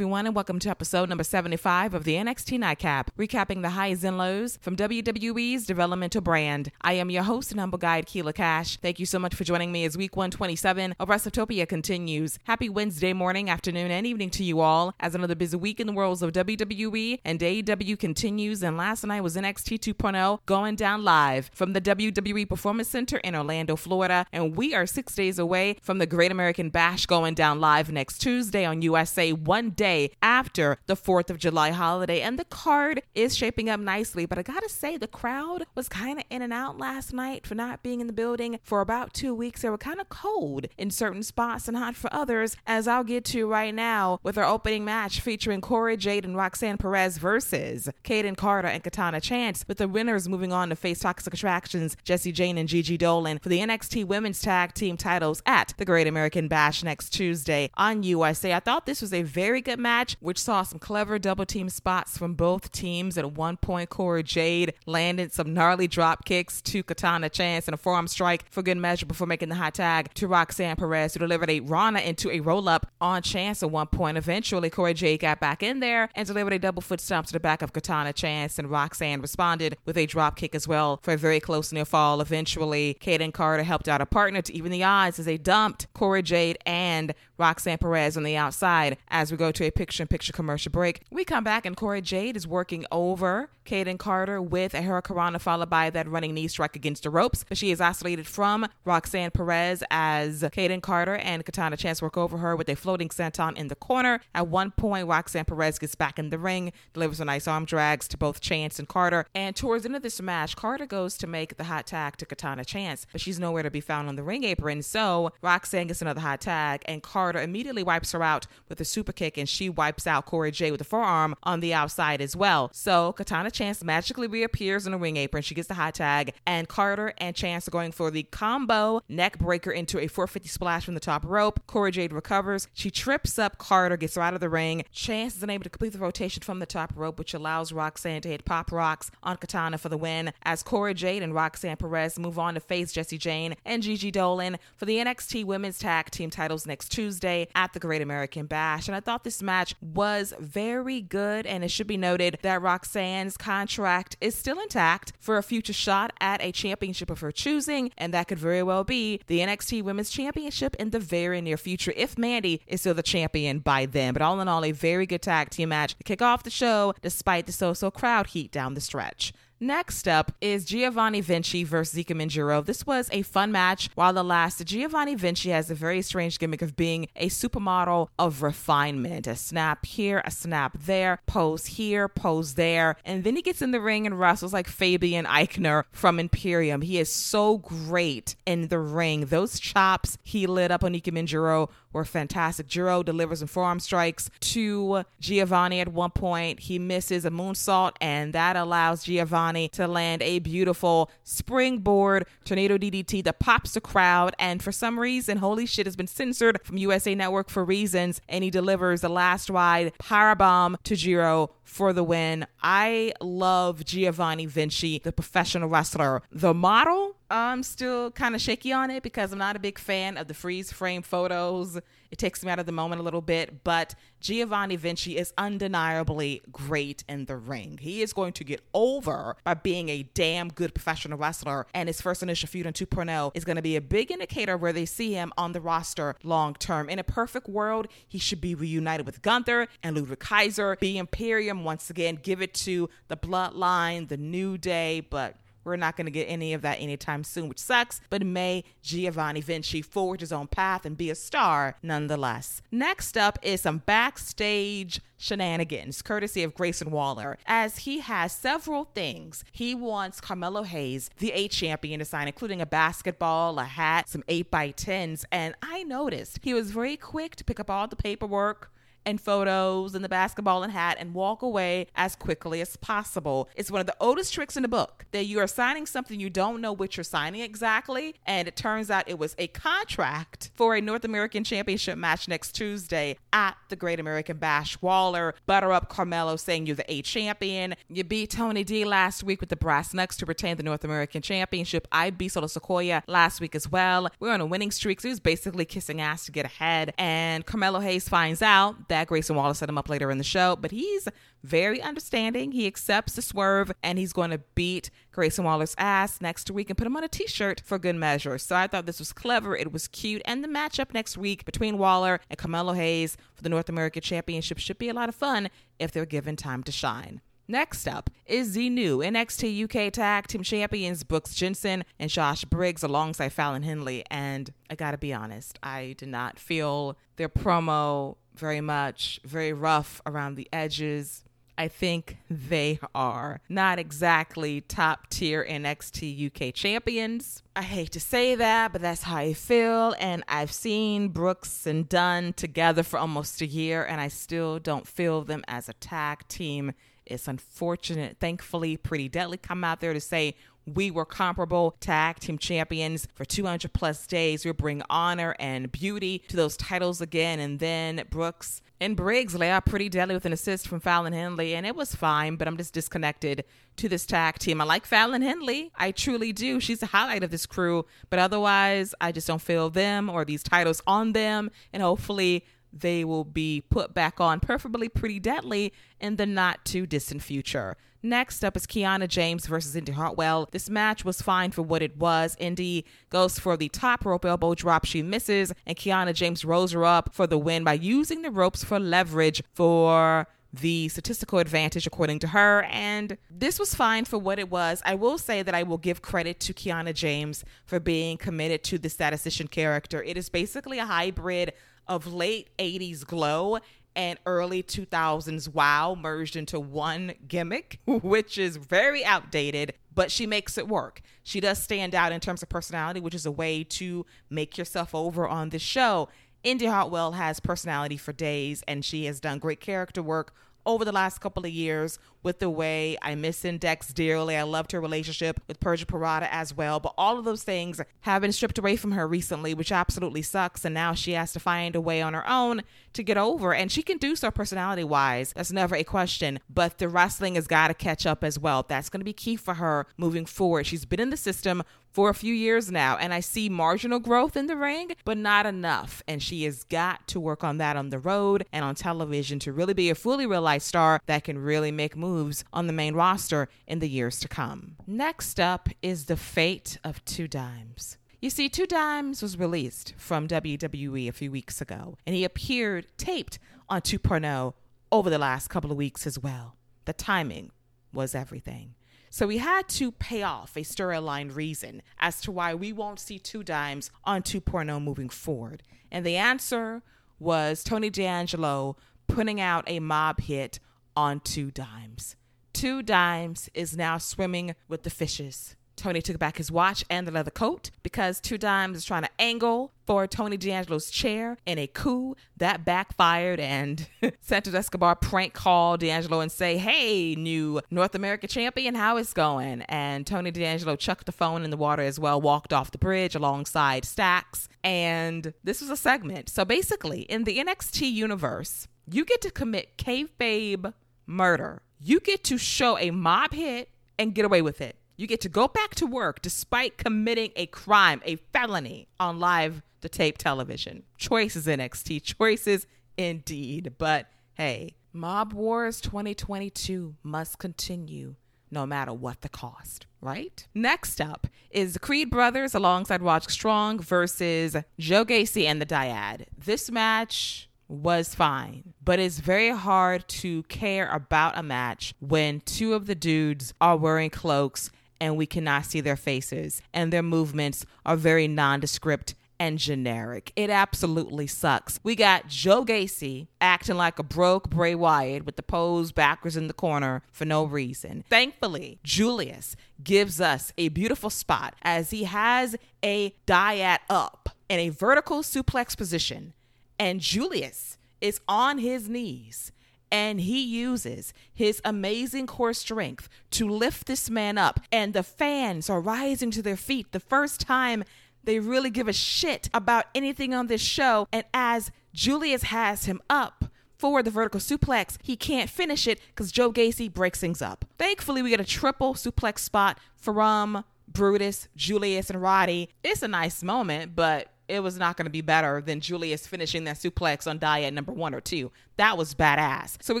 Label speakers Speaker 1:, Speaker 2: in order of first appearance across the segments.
Speaker 1: Everyone, and welcome to episode number 75 of the NXT Nightcap, recapping the highs and lows from WWE's developmental brand. I am your host and humble guide, Keila Cash. Thank you so much for joining me as week 127 of WrestleTopia continues. Happy Wednesday morning, afternoon, and evening to you all as another busy week in the worlds of WWE and AEW continues. And last night was NXT 2.0 going down live from the WWE Performance Center in Orlando, Florida. And we are six days away from the Great American Bash going down live next Tuesday on USA one day after the 4th of July holiday. And the card is shaping up nicely. But I gotta say, the crowd was kind of in and out last night for not being in the building for about two weeks. They were kind of cold in certain spots and hot for others, as I'll get to right now with our opening match featuring Cora Jade and Roxanne Perez versus Kayden Carter and Katana Chance, with the winners moving on to face Toxic Attractions, Jacy Jayne and Gigi Dolin for the NXT Women's Tag Team titles at the Great American Bash next Tuesday on USA. I thought this was a very good match, which saw some clever double team spots from both teams. At one point, Cora Jade landed some gnarly drop kicks to Katana Chance and a forearm strike for good measure before making the high tag to Roxanne Perez, who delivered a Rana into a roll up on Chance at one point. Eventually, Cora Jade got back in there and delivered a double foot stomp to the back of Katana Chance, and Roxanne responded with a drop kick as well for a very close near fall. Eventually, Kayden Carter helped out a partner to even the odds as they dumped Cora Jade and Roxanne Perez on the outside as we go to a picture in picture commercial break. We come back and Cora Jade is working over Kayden Carter with a Hurricanrana followed by that running knee strike against the ropes. But she is isolated from Roxanne Perez as Kayden Carter and Katana Chance work over her with a floating senton in the corner. At one point, Roxanne Perez gets back in the ring, delivers a nice arm drags to both Chance and Carter. And towards the end of this match, Carter goes to make the hot tag to Katana Chance, but she's nowhere to be found on the ring apron. So Roxanne gets another hot tag, and Carter immediately wipes her out with a super kick, and she wipes out Cora Jade with a forearm on the outside as well. So Katana Chance magically reappears in a ring apron. She gets the high tag, and Carter and Chance are going for the combo neck breaker into a 450 splash from the top rope. Cora Jade recovers. She trips up Carter, gets her out of the ring. Chance is unable to complete the rotation from the top rope, which allows Roxanne to hit pop rocks on Katana for the win. As Cora Jade and Roxanne Perez move on to face Jacy Jayne and Gigi Dolin for the NXT Women's Tag Team titles next Tuesday at the Great American Bash. And I thought this match was very good, and it should be noted that Roxanne's contract is still intact for a future shot at a championship of her choosing, and that could very well be the NXT Women's Championship in the very near future if Mandy is still the champion by then. But all in all, a very good tag team match to kick off the show despite the so so crowd heat down the stretch. Next up is Giovanni Vinci versus Ikemen Jiro. This was a fun match while it lasted. Giovanni Vinci has a very strange gimmick of being a supermodel of refinement. A snap here, a snap there, pose here, pose there. And then he gets in the ring and wrestles like Fabian Aichner from Imperium. He is so great in the ring. Those chops he lit up on Ikemen Jiro were fantastic. Jiro delivers some forearm strikes to Giovanni at one point. He misses a moonsault, and that allows Giovanni to land a beautiful springboard tornado DDT that pops the crowd. And for some reason, holy shit has been censored from USA Network for reasons, and he delivers the last ride powerbomb to Jiro for the win. I love Giovanni Vinci, the professional wrestler. The model, I'm still kind of shaky on it because I'm not a big fan of the freeze frame photos. It takes me out of the moment a little bit, but Giovanni Vinci is undeniably great in the ring. He is going to get over by being a damn good professional wrestler, and his first initial feud in 2.0 is going to be a big indicator where they see him on the roster long term. In a perfect world, he should be reunited with Gunther and Ludwig Kaiser, be Imperium once again, give it to the Bloodline, the New Day, but we're not going to get any of that anytime soon, which sucks, but may Giovanni Vinci forge his own path and be a star nonetheless. Next up is some backstage shenanigans, courtesy of Grayson Waller, as he has several things. He wants Carmelo Hayes, the A champion, to sign, including a basketball, a hat, some 8x10s, and I noticed he was very quick to pick up all the paperwork and photos and the basketball and hat and walk away as quickly as possible. It's one of the oldest tricks in the book that you are signing something you don't know what you're signing exactly. And it turns out it was a contract for a North American Championship match next Tuesday at the Great American Bash. Waller butter up Carmelo saying you're the A champion. You beat Tony D last week with the brass knucks to retain the North American Championship. I beat Solo Sikoa last week as well. We're on a winning streak, so was basically kissing ass to get ahead. And Carmelo Hayes finds out that had Grayson Waller set him up later in the show, but he's very understanding. He accepts the swerve and he's going to beat Grayson Waller's ass next week and put him on a t shirt for good measure. So I thought this was clever. It was cute. And the matchup next week between Waller and Carmelo Hayes for the North American Championship should be a lot of fun if they're given time to shine. Next up is the new NXT UK Tag Team Champions Brooks Jensen and Josh Briggs alongside Fallon Henley. And I gotta be honest, I did not feel their promo very much, very rough around the edges. I think they are not exactly top tier NXT UK champions. I hate to say that, but that's how I feel. And I've seen Brooks and Dunn together for almost a year, and I still don't feel them as a tag team it's unfortunate. Thankfully, Pretty Deadly come out there to say we were comparable tag team champions for 200 plus days. we bring honor and beauty to those titles again. And then Brooks and Briggs lay out pretty deadly with an assist from Fallon Henley, and it was fine, but I'm just disconnected to this tag team. I like Fallon Henley. I truly do. She's the highlight of this crew, but otherwise, I just don't feel them or these titles on them. And hopefully, they will be put back on, preferably pretty deadly, in the not too distant future. Next up is Kiana James versus Indy Hartwell. This match was fine for what it was. Indy goes for the top rope elbow drop. She misses, and Kiana James rolls her up for the win by using the ropes for leverage for the statistical advantage, according to her. And this was fine for what it was. I will say that I will give credit to Kiana James for being committed to the statistician character. It is basically a hybrid of late 80s glow and early 2000s wow merged into one gimmick, which is very outdated, but she makes it work. She does stand out in terms of personality, which is a way to make yourself over on this show. Indy Hartwell has personality for days, and she has done great character work over the last couple of years with the way I miss Index dearly. I loved her relationship with Persia Pirotta as well. But all of those things have been stripped away from her recently, which absolutely sucks. And now she has to find a way on her own to get over. And she can do so personality wise. That's never a question. But the wrestling has got to catch up as well. That's going to be key for her moving forward. She's been in the system for a few years now, and I see marginal growth in the ring, but not enough. And she has got to work on that on the road and on television to really be a fully realized star that can really make moves moves on the main roster in the years to come. Next up is the fate of Two Dimes. You see, Two Dimes was released from WWE a few weeks ago, and he appeared taped on 2.0 over the last couple of weeks as well. The timing was everything. So we had to pay off a storyline reason as to why we won't see Two Dimes on 2.0 moving forward. And the answer was Tony D'Angelo putting out a mob hit on two dimes. Two dimes is now swimming with the fishes. Tony took back his watch and the leather coat because Two Dimes is trying to angle for Tony D'Angelo's chair in a coup that backfired and Santos Escobar prank call D'Angelo and say, Hey, new North America champion, how is going? And Tony D'Angelo chucked the phone in the water as well, walked off the bridge alongside Stacks. And this was a segment. So basically, in the NXT universe, you get to commit kayfabe murder. You get to show a mob hit and get away with it. You get to go back to work despite committing a crime, a felony on live to tape television. Choices NXT, choices indeed. But hey, Mob Wars 2022 must continue no matter what the cost, right? Next up is Creed brothers alongside Roderick Strong versus Joe Gacy and the Dyad. This match was fine, but it's very hard to care about a match when two of the dudes are wearing cloaks and we cannot see their faces and their movements are very nondescript and generic. It absolutely sucks. We got Joe Gacy acting like a broke Bray Wyatt with the pose backwards in the corner for no reason. Thankfully, Julius gives us a beautiful spot as he has a dyad up in a vertical suplex position and Julius is on his knees and he uses his amazing core strength to lift this man up. And the fans are rising to their feet the first time they really give a shit about anything on this show. And as Julius has him up, for the vertical suplex, he can't finish it because Joe Gacy breaks things up. Thankfully, we get a triple suplex spot from Brutus, Julius, and Roddy. It's a nice moment, but it was not going to be better than Julius finishing that suplex on Dyad number one or two. That was badass. So we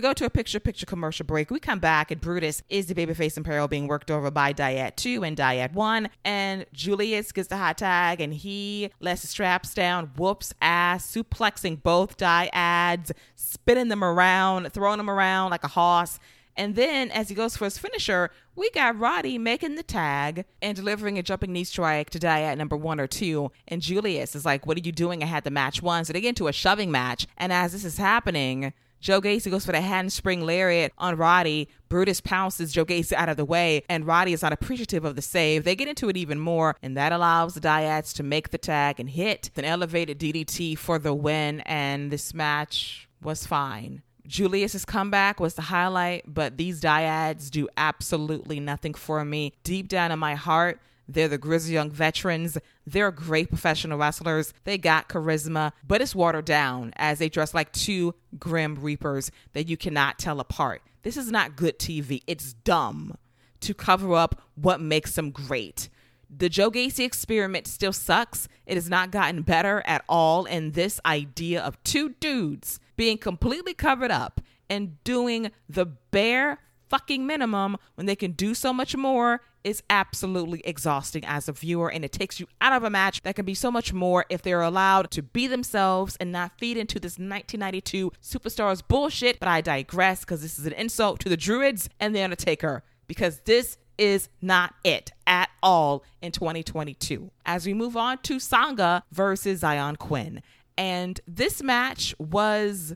Speaker 1: go to a picture picture commercial break. We come back and Brutus is the babyface in peril being worked over by Dyad 2 and Dyad 1. And Julius gets the hot tag and he lets the straps down, whoops ass, suplexing both Dyads, spinning them around, throwing them around like a horse. And then as he goes for his finisher, we got Roddy making the tag and delivering a jumping knee strike to Dyad number one or two. And Julius is like, What are you doing? I had the match won. So they get into a shoving match. And as this is happening, Joe Gacy goes for the handspring lariat on Roddy. Brutus pounces Joe Gacy out of the way, and Roddy is not appreciative of the save. They get into it even more, and that allows the Dyads to make the tag and hit an elevated DDT for the win. And this match was fine. Julius's comeback was the highlight, but these dyads do absolutely nothing for me. Deep down in my heart, they're the Grizzled Young Veterans. They're great professional wrestlers. They got charisma, but it's watered down as they dress like two grim reapers that you cannot tell apart. This is not good TV. It's dumb to cover up what makes them great. The Joe Gacy experiment still sucks. It has not gotten better at all. And this idea of two dudes being completely covered up and doing the bare fucking minimum when they can do so much more is absolutely exhausting as a viewer and it takes you out of a match that can be so much more if they're allowed to be themselves and not feed into this 1992 superstars bullshit. But i digress because this is an insult to the druids and the undertaker because this is not it at all in 2022 as we move on to sanga versus Xyon Quinn and this match was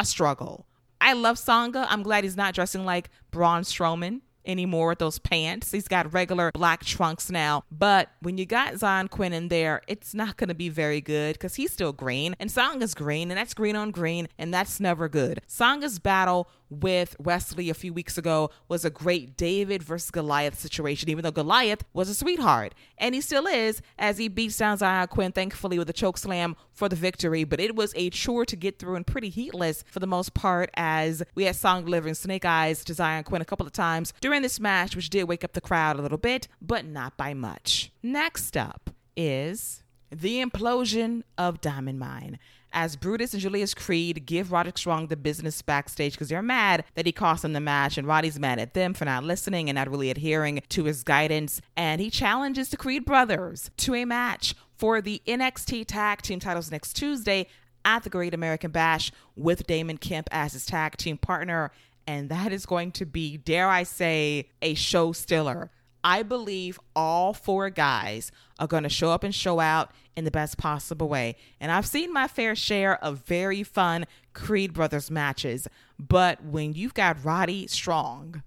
Speaker 1: a struggle. I love Sanga. I'm glad he's not dressing like Braun Strowman anymore with those pants. He's got regular black trunks now. But when you got Xyon Quinn in there, it's not going to be very good because he's still green and Song is green and that's green on green and that's never good. Sanga's battle with Wes Lee a few weeks ago was a great David versus Goliath situation, even though Goliath was a sweetheart. And he still is, as he beats down Xyon Quinn, thankfully, with a choke slam for the victory. But it was a chore to get through and pretty heatless for the most part, as we had Song delivering snake eyes to Xyon Quinn a couple of times during this match, which did wake up the crowd a little bit, but not by much. Next up is the implosion of Diamond Mine as Brutus and Julius Creed give Roderick Strong the business backstage because they're mad that he cost them the match, and Roddy's mad at them for not listening and not really adhering to his guidance. And he challenges the Creed brothers to a match for the NXT Tag Team titles next Tuesday at the Great American Bash with Damon Kemp as his tag team partner. And that is going to be, dare I say, a show stiller. I believe all four guys are going to show up and show out in the best possible way. And I've seen my fair share of very fun Creed Brothers matches, but when you've got Roddy Strong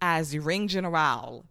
Speaker 1: as your ring general,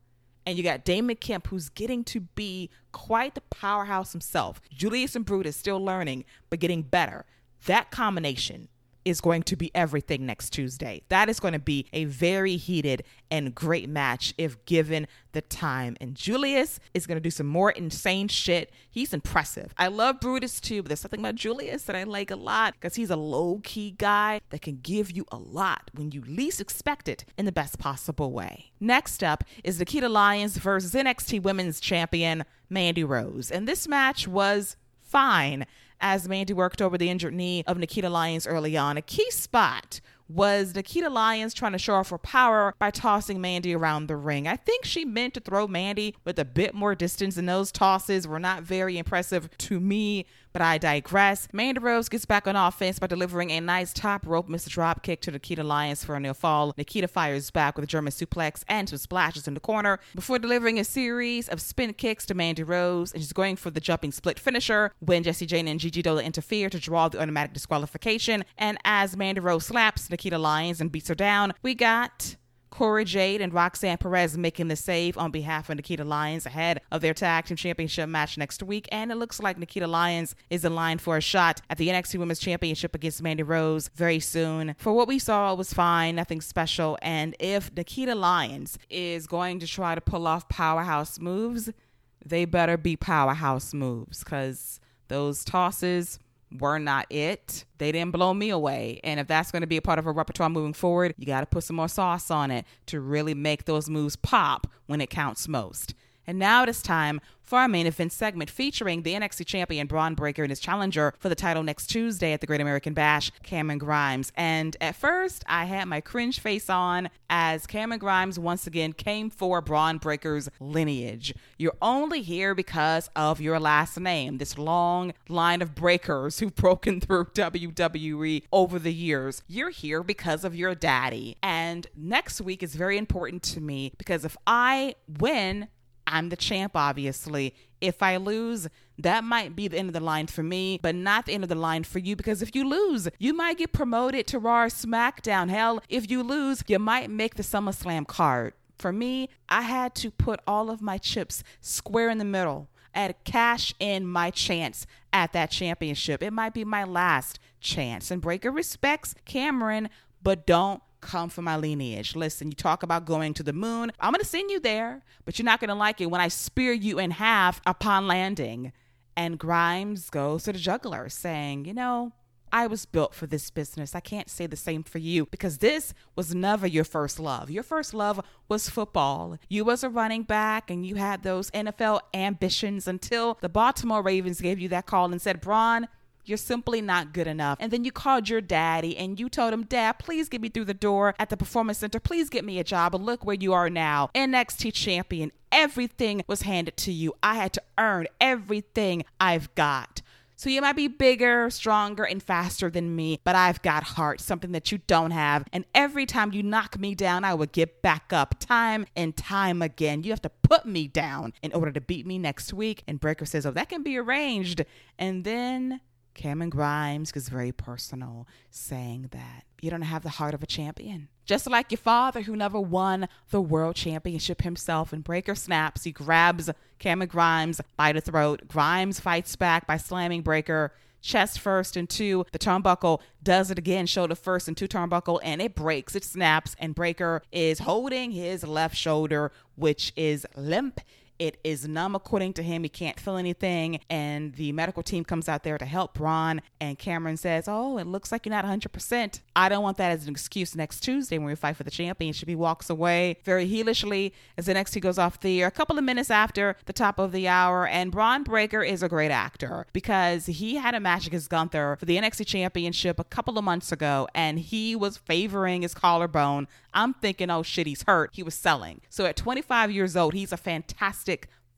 Speaker 1: and you got Damon Kemp, who's getting to be quite the powerhouse himself. Julius and Brutus still learning, but getting better. That combination is going to be everything next Tuesday. That is going to be a very heated and great match if given the time. And Julius is going to do some more insane shit. He's impressive. I love Brutus too, but there's something about Julius that I like a lot because he's a low key guy that can give you a lot when you least expect it in the best possible way. Next up is Nikkita Lyons versus NXT Women's Champion Mandy Rose. And this match was fine as Mandy worked over the injured knee of Nikkita Lyons early on. A key spot was Nikkita Lyons trying to show off her power by tossing Mandy around the ring. I think she meant to throw Mandy with a bit more distance, and those tosses were not very impressive to me. But I digress. Mandy Rose gets back on offense by delivering a nice top rope missile Drop kick to Nikkita Lyons for a near fall. Nikkita fires back with a German suplex and some splashes in the corner before delivering a series of spin kicks to Mandy Rose. And she's going for the jumping split finisher when Jacy Jayne and Gigi Dolin interfere to draw the automatic disqualification. And as Mandy Rose slaps Nikkita Lyons and beats her down, we got Cora Jade and Roxanne Perez making the save on behalf of Nikkita Lyons ahead of their tag team championship match next week. And it looks like Nikkita Lyons is in line for a shot at the NXT Women's Championship against Mandy Rose very soon. For what we saw, was fine, nothing special. And if Nikkita Lyons is going to try to pull off powerhouse moves, they better be powerhouse moves because those tosses were not it. They didn't blow me away. And if that's going to be a part of a repertoire moving forward, you got to put some more sauce on it to really make those moves pop when it counts most. And now it is time for our main event segment featuring the NXT champion Bron Breakker and his challenger for the title next Tuesday at the Great American Bash, Cameron Grimes. And at first, I had my cringe face on as Cameron Grimes once again came for Bron Breakker's lineage. You're only here because of your last name, this long line of breakers who've broken through WWE over the years. You're here because of your daddy. And next week is very important to me because if I win, I'm the champ, obviously. If I lose, that might be the end of the line for me, but not the end of the line for you because if you lose, you might get promoted to Raw SmackDown. Hell, if you lose, you might make the SummerSlam card. For me, I had to put all of my chips square in the middle. I had to cash in my chance at that championship. It might be my last chance. And Breakker respects Cameron, but don't come from my lineage. Listen, you talk about going to the moon. I'm going to send you there, but you're not going to like it when I spear you in half upon landing. And Grimes goes to the juggler saying, You know, I was built for this business. I can't say the same for you because this was never your first love. Your first love was football. You was a running back and you had those NFL ambitions until the Baltimore Ravens gave you that call and said, Bron, you're simply not good enough. And then you called your daddy and you told him, Dad, please get me through the door at the Performance Center. Please get me a job. And look where you are now NXT champion. Everything was handed to you. I had to earn everything I've got. So you might be bigger, stronger, and faster than me, but I've got heart, something that you don't have. And every time you knock me down, I will get back up time and time again. You have to put me down in order to beat me next week. And Breakker says, Oh, that can be arranged. And then Cameron Grimes gets very personal, saying that you don't have the heart of a champion. Just like your father, who never won the world championship himself. And Breakker snaps, he grabs Cameron Grimes by the throat. Grimes fights back by slamming Breakker chest first and two. The turnbuckle does it again, shoulder first and two turnbuckle, and it breaks, it snaps, and Breakker is holding his left shoulder, which is limp. It is numb according to him. He can't feel anything. And the medical team comes out there to help Bron. And Cameron says, Oh, it looks like you're not 100%. I don't want that as an excuse next Tuesday when we fight for the championship. He walks away very heelishly as the next he goes off the air a couple of minutes after the top of the hour. And Bron Breakker is a great actor because he had a match against Gunther for the NXT championship a couple of months ago and he was favoring his collarbone. I'm thinking, oh shit, he's hurt. He was selling. So at 25 years old, he's a fantastic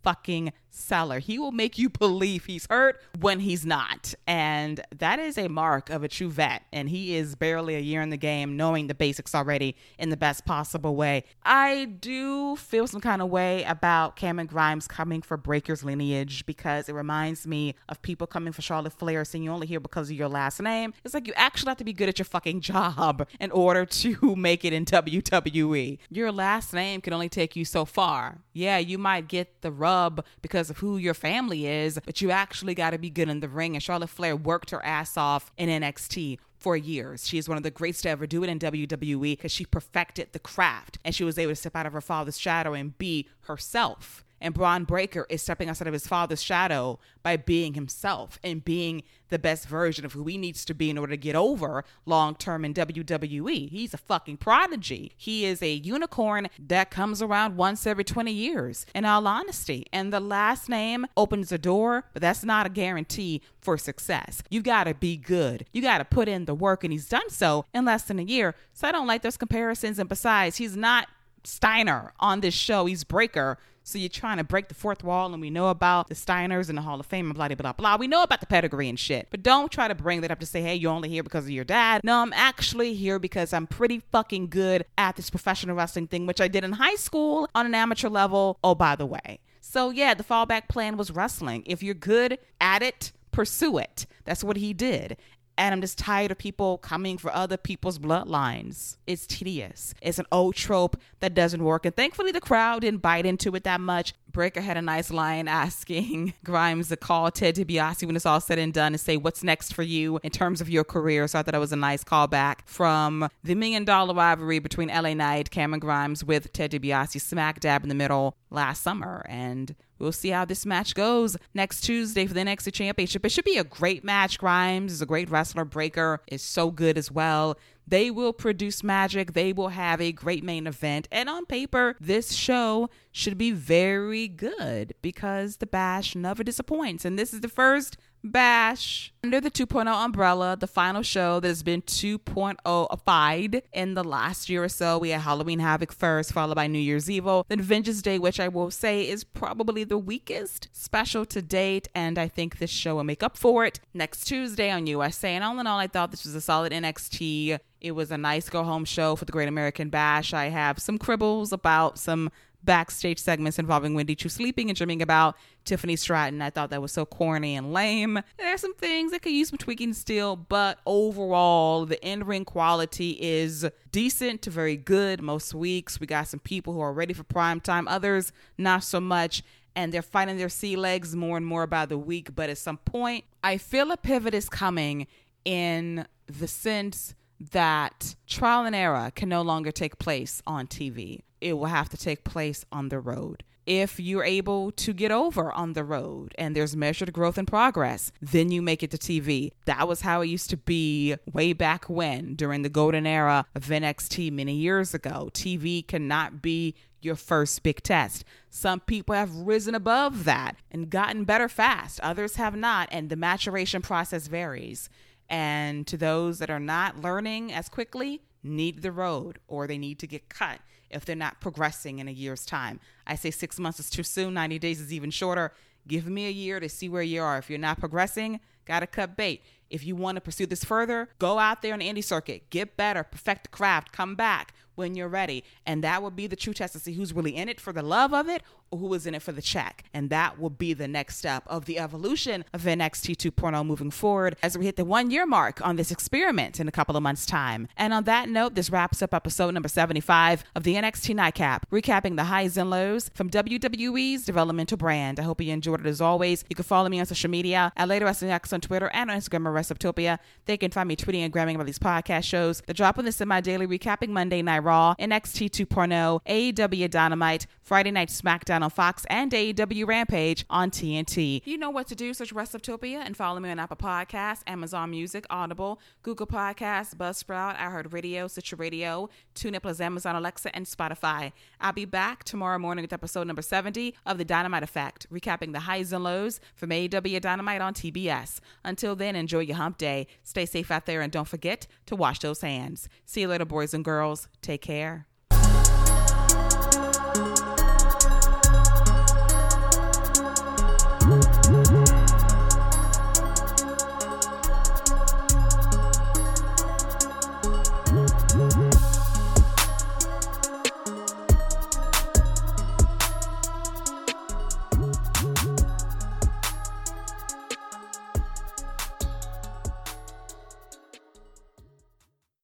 Speaker 1: fucking seller. He will make you believe he's hurt when he's not. And that is a mark of a true vet. And he is barely a year in the game, knowing the basics already in the best possible way. I do feel some kind of way about Cameron Grimes coming for Breakker's lineage because it reminds me of people coming for Charlotte Flair saying you only here because of your last name. It's like you actually have to be good at your fucking job in order to make it in WWE. Your last name can only take you so far. Yeah, you might get the rub because because of who your family is, but you actually got to be good in the ring. And Charlotte Flair worked her ass off in NXT for years. She is one of the greats to ever do it in WWE because she perfected the craft and she was able to step out of her father's shadow and be herself. And Bron Breakker is stepping outside of his father's shadow by being himself and being the best version of who he needs to be in order to get over long term in WWE. He's a fucking prodigy. He is a unicorn that comes around once every 20 years, in all honesty. And the last name opens a door, but that's not a guarantee for success. You gotta be good. You gotta put in the work, and he's done so in less than a year. So I don't like those comparisons. And besides, he's not Steiner on this show. He's Breakker. So you're trying to break the fourth wall, and we know about the Steiners and the Hall of Fame and blah, blah, blah, blah. We know about the pedigree and shit. But don't try to bring that up to say, hey, you're only here because of your dad. No, I'm actually here because I'm pretty fucking good at this professional wrestling thing, which I did in high school on an amateur level. Oh, by the way. So yeah, the fallback plan was wrestling. If you're good at it, pursue it. That's what he did and I'm just tired of people coming for other people's bloodlines. It's tedious. It's an old trope that doesn't work. And thankfully, the crowd didn't bite into it that much. Breakker had a nice line asking Grimes to call Ted DiBiase when it's all said and done and say, What's next for you in terms of your career? So I thought it was a nice callback from the million dollar rivalry between LA Knight, Cameron Grimes, with Ted DiBiase smack dab in the middle last summer. And We'll see how this match goes next Tuesday for the NXT Championship. It should be a great match. Grimes is a great wrestler. Breakker is so good as well. They will produce magic. They will have a great main event. And on paper, this show should be very good because the bash never disappoints. And this is the first Bash. Under the 2.0 umbrella, the final show that has been 2.0ified in the last year or so, we had Halloween Havoc first, followed by New Year's Evil, then Vengeance Day, which I will say is probably the weakest special to date, and I think this show will make up for it next Tuesday on USA. And all in all, I thought this was a solid NXT. It was a nice go home show for the Great American Bash. I have some cribbles about some backstage segments involving Wendy Choo sleeping and dreaming about Tiffany Stratton. I thought that was so corny and lame. There's some things that could use some tweaking still, but overall, the in ring quality is decent to very good most weeks. We got some people who are ready for prime time, others not so much. And they're finding their sea legs more and more by the week. But at some point, I feel a pivot is coming in the sense that trial and error can no longer take place on TV it will have to take place on the road. If you're able to get over on the road and there's measured growth and progress, then you make it to TV. That was how it used to be way back when, during the golden era of NXT many years ago. TV cannot be your first big test. Some people have risen above that and gotten better fast, others have not, and the maturation process varies. And to those that are not learning as quickly, need the road or they need to get cut if they're not progressing in a year's time. I say six months is too soon, 90 days is even shorter. Give me a year to see where you are. If you're not progressing, got to cut bait. If you want to pursue this further, go out there on the indie circuit, get better, perfect the craft, come back when you're ready. And that will be the true test to see who's really in it for the love of it or who is in it for the check. And that will be the next step of the evolution of NXT 2.0 moving forward as we hit the one year mark on this experiment in a couple of months' time. And on that note, this wraps up episode number 75 of the NXT Nightcap, recapping the highs and lows from WWE's developmental brand. I hope you enjoyed it as always. You can follow me on social media at Lady Wrestling X on Twitter and on Instagram at WrestleTopia. They can find me tweeting and grabbing about these podcast shows. The drop of this my daily recapping Monday Night Raw, NXT 2.0, AEW Dynamite, Friday Night SmackDown on Fox, and AEW Rampage on TNT. You know what to do. Search WrestleTopia and follow me on Apple Podcasts, Amazon Music, Audible, Google Podcasts, Buzzsprout, iHeartRadio, Stitcher Radio, TuneIn Plus, Amazon Alexa, and Spotify. I'll be back tomorrow morning with episode number 70 of The Dynamite Effect, recapping the highs and lows from AEW Dynamite on TBS. Until then, enjoy your hump day. Stay safe out there and don't forget to wash those hands. See you later, boys and girls. Take care.